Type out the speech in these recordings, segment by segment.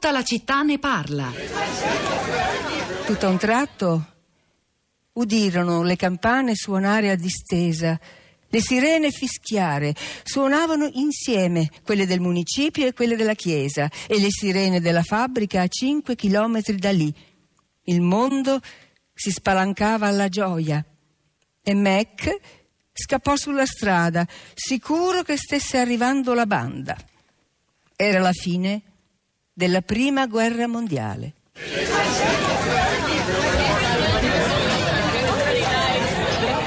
Tutta la città ne parla. Tutto a un tratto udirono le campane suonare a distesa, le sirene fischiare. Suonavano insieme quelle del municipio e quelle della chiesa e le sirene della fabbrica a cinque chilometri da lì. Il mondo si spalancava alla gioia e Mac scappò sulla strada, sicuro che stesse arrivando la banda. Era la fine della prima guerra mondiale.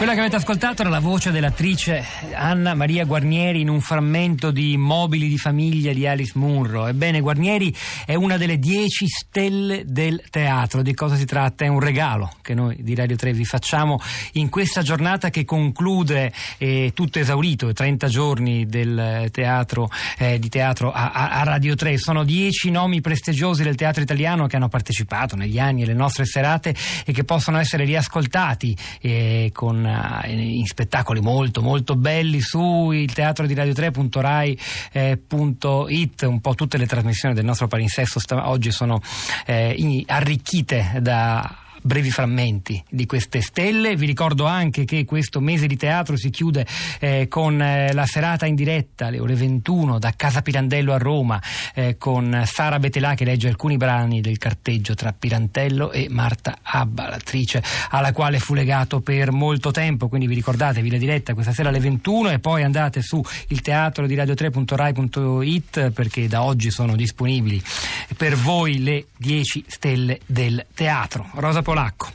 Quella che avete ascoltato era la voce dell'attrice Anna Maria Guarnieri in un frammento di Mobili di famiglia di Alice Munro. Ebbene, Guarnieri è una delle dieci stelle del teatro. Di cosa si tratta? È un regalo che noi di Radio 3 vi facciamo in questa giornata che conclude eh, tutto esaurito, 30 giorni del teatro, eh, di teatro a, a, Radio 3. Sono dieci nomi prestigiosi del teatro italiano che hanno partecipato negli anni alle nostre serate e che possono essere riascoltati eh, con in spettacoli molto molto belli su il teatro di Radio 3.rai.it un po' tutte le trasmissioni del nostro palinsesto. Oggi sono eh, arricchite da brevi frammenti di queste stelle. Vi ricordo anche che questo mese di teatro si chiude eh, con eh, la serata in diretta alle ore 21 da Casa Pirandello a Roma eh, con Sara Betelà che legge alcuni brani del carteggio tra Pirantello e Marta Abba, l'attrice alla quale fu legato per molto tempo. Quindi vi ricordatevi la diretta questa sera alle 21 e poi andate su il teatro di radio3.rai.it perché da oggi sono disponibili per voi le 10 stelle del teatro. Rosa polacco.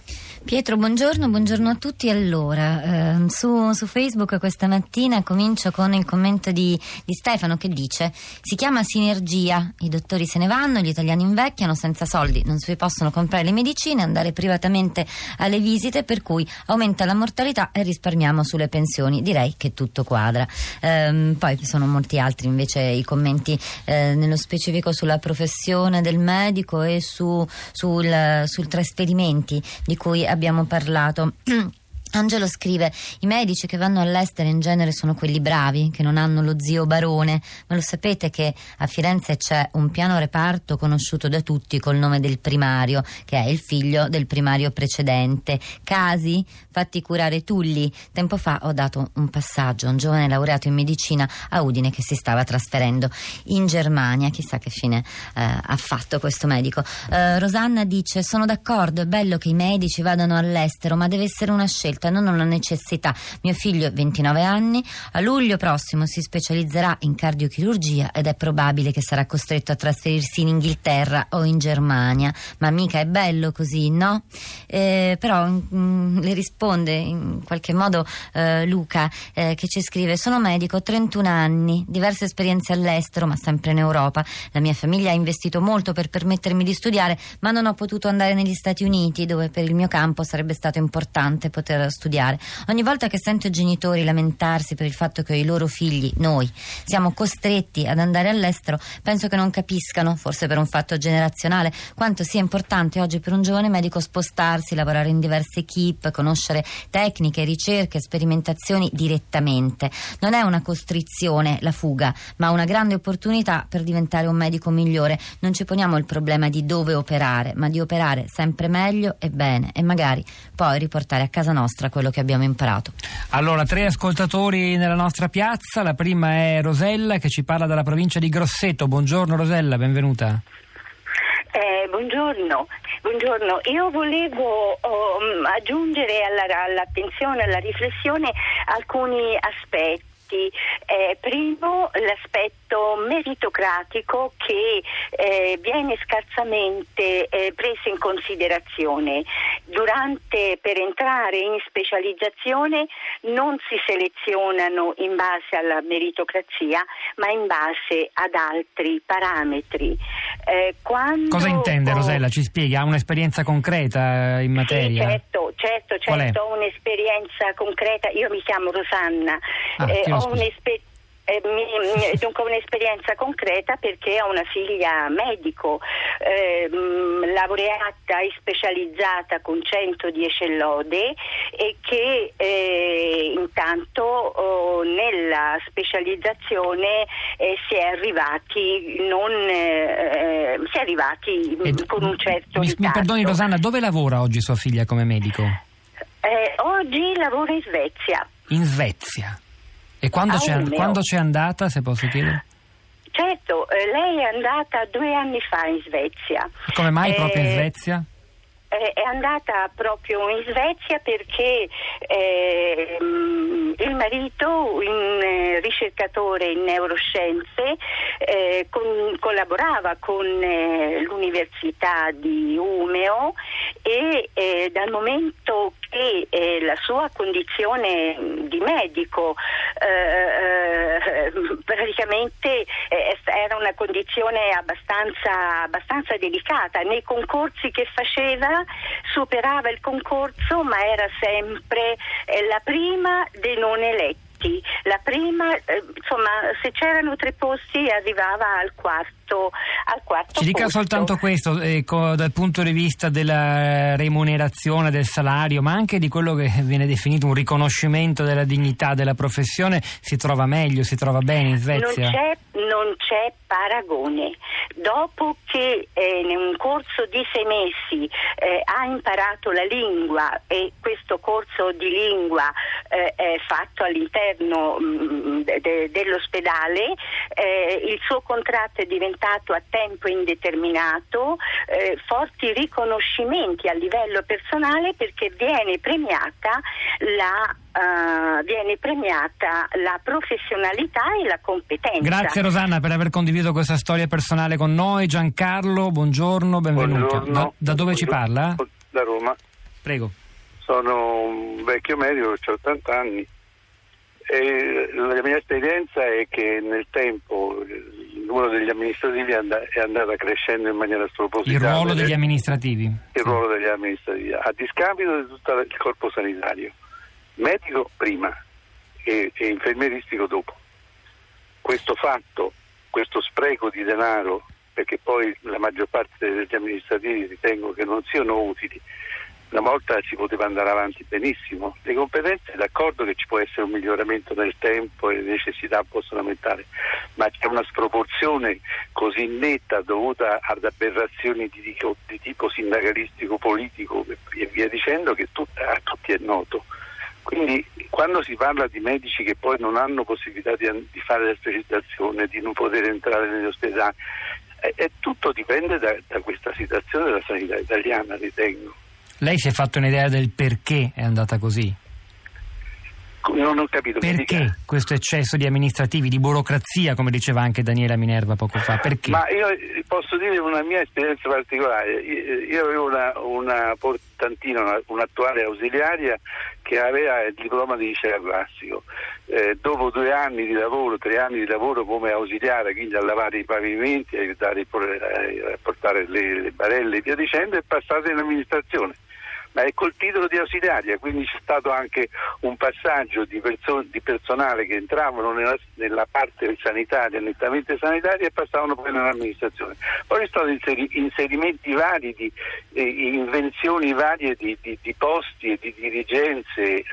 Pietro, buongiorno, buongiorno a tutti. Allora, eh, su, su, Facebook questa mattina comincio con il commento di, di, Stefano che dice: Si chiama sinergia, i dottori se ne vanno, gli italiani invecchiano senza soldi, non si possono comprare le medicine, andare privatamente alle visite, per cui aumenta la mortalità e risparmiamo sulle pensioni. Direi che tutto quadra. Eh, poi sono molti altri invece i commenti eh, nello specifico sulla professione del medico e su, sul, sul trasferimenti di cui abbiamo parlato. Angelo scrive: I medici che vanno all'estero in genere sono quelli bravi, che non hanno lo zio barone. Ma lo sapete che a Firenze c'è un piano reparto conosciuto da tutti col nome del primario, che è il figlio del primario precedente. Casi fatti curare Tulli. Tempo fa ho dato un passaggio a un giovane laureato in medicina a Udine che si stava trasferendo in Germania. Chissà che fine eh, ha fatto questo medico. Eh, Rosanna dice: Sono d'accordo, è bello che i medici vadano all'estero, ma deve essere una scelta scelta, non una necessità. Mio figlio, 29 anni, a luglio prossimo si specializzerà in cardiochirurgia ed è probabile che sarà costretto a trasferirsi in Inghilterra o in Germania. Ma mica è bello così, no? Eh, però mh, mm, le risponde in qualche modo eh, Luca eh, che ci scrive: Sono medico, 31 anni, diverse esperienze all'estero, ma sempre in Europa. La mia famiglia ha investito molto per permettermi di studiare, ma non ho potuto andare negli Stati Uniti, dove per il mio campo sarebbe stato importante poter studiare. Ogni volta che sento i genitori lamentarsi per il fatto che i loro figli, noi, siamo costretti ad andare all'estero, penso che non capiscano, forse per un fatto generazionale, quanto sia importante oggi per un giovane medico spostarsi, lavorare in diverse equip, conoscere tecniche, ricerche, sperimentazioni direttamente. Non è una costrizione la fuga, ma una grande opportunità per diventare un medico migliore. Non ci poniamo il problema di dove operare, ma di operare sempre meglio e bene e magari poi riportare a casa nostra nostra quello che abbiamo imparato. Allora, tre ascoltatori nella nostra piazza. La prima è Rosella che ci parla dalla provincia di Grosseto. Buongiorno Rosella, benvenuta. Eh, buongiorno. buongiorno, io volevo um, aggiungere alla, all'attenzione, alla riflessione alcuni aspetti. Eh, primo, l'aspetto meritocratico che eh, viene scarsamente eh, preso in considerazione. Durante, per entrare in specializzazione non si selezionano in base alla meritocrazia, ma in base ad altri parametri. Eh. Cosa intende Rosella? Ci spiega? Ha un'esperienza concreta in materia? Sì, certo, certo, certo, ho un'esperienza concreta. Io mi chiamo Rosanna. Ah, eh, ho un'esperienza eh, mi, dunque un'esperienza concreta perché ho una figlia medico, eh, laureata e specializzata con 110 lode e che eh, intanto oh, nella specializzazione eh, si è arrivati, non, eh, si è arrivati con un certo mi, mi perdoni Rosanna, dove lavora oggi sua figlia come medico? Eh, oggi lavora in Svezia. In Svezia. E quando, A c'è, quando c'è andata, se posso chiedere? Certo, eh, lei è andata due anni fa in Svezia. Come mai proprio in Eh, Svezia? eh, È andata proprio in Svezia perché eh, mm, il marito, un eh, ricercatore in neuroscienze, eh, con- collaborava con eh, l'Università di Umeo e eh, dal momento che eh, la sua condizione di medico eh, eh, praticamente eh, era una condizione abbastanza, abbastanza delicata. Nei concorsi che faceva superava il concorso ma era sempre eh, la prima dei non eletti. La prima, eh, insomma, se c'erano tre posti arrivava al quarto, al quarto Ci dica posto. soltanto questo, ecco, dal punto di vista della remunerazione, del salario, ma anche di quello che viene definito un riconoscimento della dignità della professione, si trova meglio, si trova bene in Svezia? Non c'è, non c'è paragone. Dopo che eh, in un corso di sei mesi eh, ha imparato la lingua e questo corso di lingua eh, è fatto all'interno mm, de- de- dell'ospedale, eh, il suo contratto è diventato a tempo indeterminato, eh, forti riconoscimenti a livello personale perché viene premiata la eh, viene premiata la professionalità e la competenza. Grazie Rosanna per aver condiviso questa storia personale con noi. Giancarlo, buongiorno, benvenuto. Buongiorno. Da, da dove ci parla? Da Roma. Prego. Sono un vecchio medico, ho 80 anni e la mia esperienza è che nel tempo il numero degli amministrativi è and- è andata crescendo in maniera Il spropositata. ruolo degli amministrativi. il ruolo degli amministrativi, a discapito di tutto il corpo sanitario, medico prima e, e infermieristico dopo. Questo fatto, questo spreco di denaro, perché poi la maggior parte degli amministrativi ritengo che non siano utili, una volta si poteva andare avanti benissimo, le competenze d'accordo che ci può essere un miglioramento nel tempo e le necessità possono aumentare, ma c'è una sproporzione così netta dovuta ad aberrazioni di, tipo- di tipo sindacalistico, politico e via dicendo che tut- a tutti è noto. Quindi quando si parla di medici che poi non hanno possibilità di, di fare la specializzazione, di non poter entrare negli ospedali, eh, tutto dipende da, da questa situazione della sanità italiana, ritengo. Lei si è fatto un'idea del perché è andata così? Non ho capito. Perché questo eccesso di amministrativi, di burocrazia, come diceva anche Daniela Minerva poco fa? Perché? Ma io posso dire una mia esperienza particolare. Io avevo una, una portantina, una, un'attuale ausiliaria che aveva il diploma di liceo classico. Eh, dopo due anni di lavoro, tre anni di lavoro come ausiliare, quindi a lavare i pavimenti, a aiutare eh, a portare le, le barelle e via dicendo, è passata in amministrazione. Ma è col titolo di ausiliaria, quindi c'è stato anche un passaggio di, perso- di personale che entravano nella, nella parte sanitaria, nettamente sanitaria, e passavano poi nell'amministrazione. Poi ci sono inseri- inserimenti vari, di, eh, invenzioni varie di, di- di posti e di dirigenze.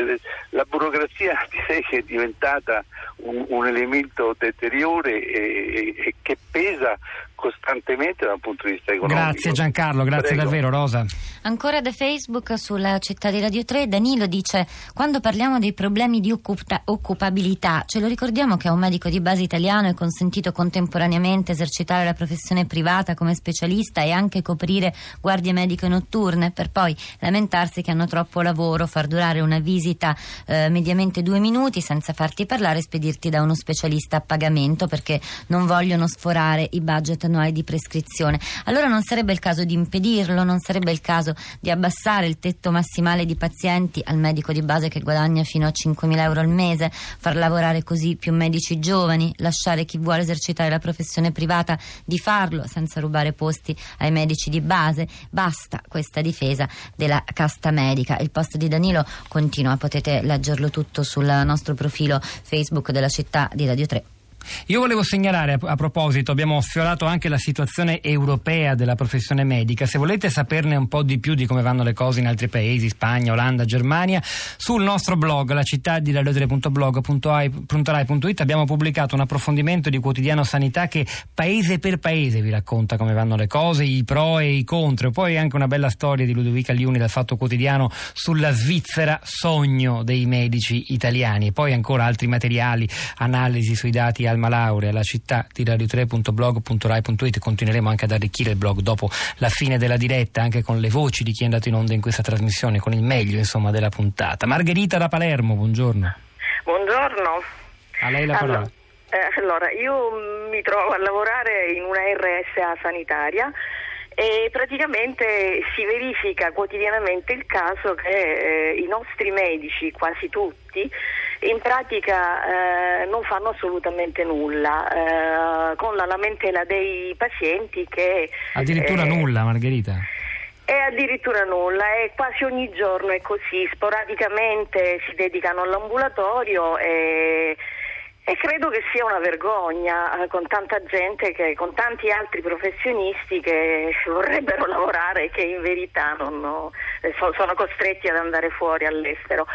La burocrazia direi che è diventata un, un elemento deteriore e, e- e che pesa costantemente dal punto di vista economico. Grazie Giancarlo, grazie Prego. davvero Rosa. Ancora da Facebook sulla città di Radio 3 Danilo dice quando parliamo dei problemi di occupa- occupabilità ce lo ricordiamo che a un medico di base italiano è consentito contemporaneamente esercitare la professione privata come specialista e anche coprire guardie mediche notturne per poi lamentarsi che hanno troppo lavoro, far durare una visita eh, mediamente due minuti senza farti parlare e spedirti da uno specialista a pagamento perché non vogliono sforare i budget annuali di prescrizione. Allora non sarebbe il caso di impedirlo, non sarebbe il caso di abbassare il tetto massimale di pazienti al medico di base che guadagna fino a 5.000 euro al mese, far lavorare così più medici giovani, lasciare chi vuole esercitare la professione privata di farlo senza rubare posti ai medici di base. Basta questa difesa della casta medica. Il post di Danilo continua, potete leggerlo tutto sul nostro profilo Facebook della città di Radio 3. Io volevo segnalare a, proposito, abbiamo sfiorato anche la situazione europea della professione medica. Se volete saperne un po' di più di come vanno le cose in altri paesi, Spagna, Olanda, Germania, sul nostro blog, la città di radiotere.blog.rai.it abbiamo pubblicato un approfondimento di quotidiano sanità che paese per paese vi racconta come vanno le cose, i pro e i contro. Poi anche una bella storia di Ludovica Liuni dal Fatto Quotidiano sulla Svizzera, sogno dei medici italiani. E poi ancora altri materiali, analisi sui dati Alma Laurea, la città di radio3.blog.rai.it. Continueremo anche ad arricchire il blog dopo la fine della diretta, anche con le voci di chi è andato in onda in questa trasmissione, con il meglio insomma della puntata. Margherita da Palermo, buongiorno. Buongiorno. A lei la parola. Allora, eh, allora, io mi trovo a lavorare in una RSA sanitaria e praticamente si verifica quotidianamente il caso che eh, i nostri medici, quasi tutti, in pratica eh, non fanno assolutamente nulla, eh, con la lamentela dei pazienti che... Addirittura eh, nulla, Margherita. E addirittura nulla, e quasi ogni giorno è così, sporadicamente si dedicano all'ambulatorio e e credo che sia una vergogna eh, con tanta gente, che, con tanti altri professionisti che vorrebbero lavorare e che in verità non, eh, sono costretti ad andare fuori all'estero.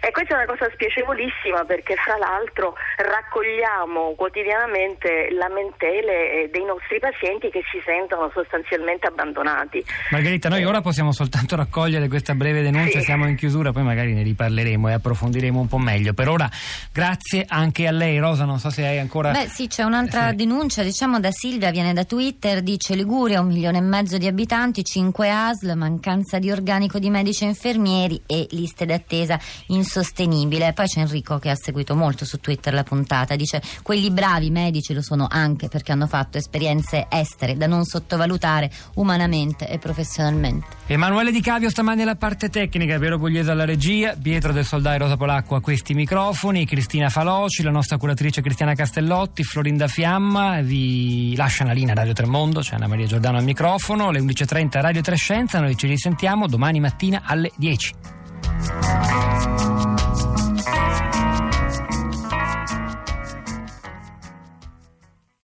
E questa è una cosa spiacevolissima perché fra l'altro raccogliamo quotidianamente lamentele eh, dei nostri pazienti che si sentono sostanzialmente abbandonati. Margherita, noi ora possiamo soltanto raccogliere questa breve denuncia, Sì. siamo in chiusura, poi magari ne riparleremo e approfondiremo un po' meglio. Per ora grazie anche a lei, Rosa, non so se hai ancora... Beh sì, c'è un'altra Sì. denuncia, diciamo da Silvia, viene da Twitter, dice Liguria, un milione e mezzo di abitanti, 5 ASL, mancanza di organico di medici e infermieri e liste d'attesa insostenibile. Poi c'è Enrico che ha seguito molto su Twitter la puntata, dice quelli bravi medici lo sono anche perché hanno fatto esperienze estere da non sottovalutare umanamente e professionalmente. Emanuele Di Cavio stamani alla parte tecnica, Piero Pugliese alla regia, Pietro del Soldai Rosa Polacco a questi microfoni, Cristina Faloci, la nostra curatrice Cristiana Castellotti, Florinda Fiamma, vi lascia la linea Radio Tremondo, c'è Anna Maria Giordano al microfono, le 11.30 Radio Trescenza, noi ci risentiamo domani mattina alle 10.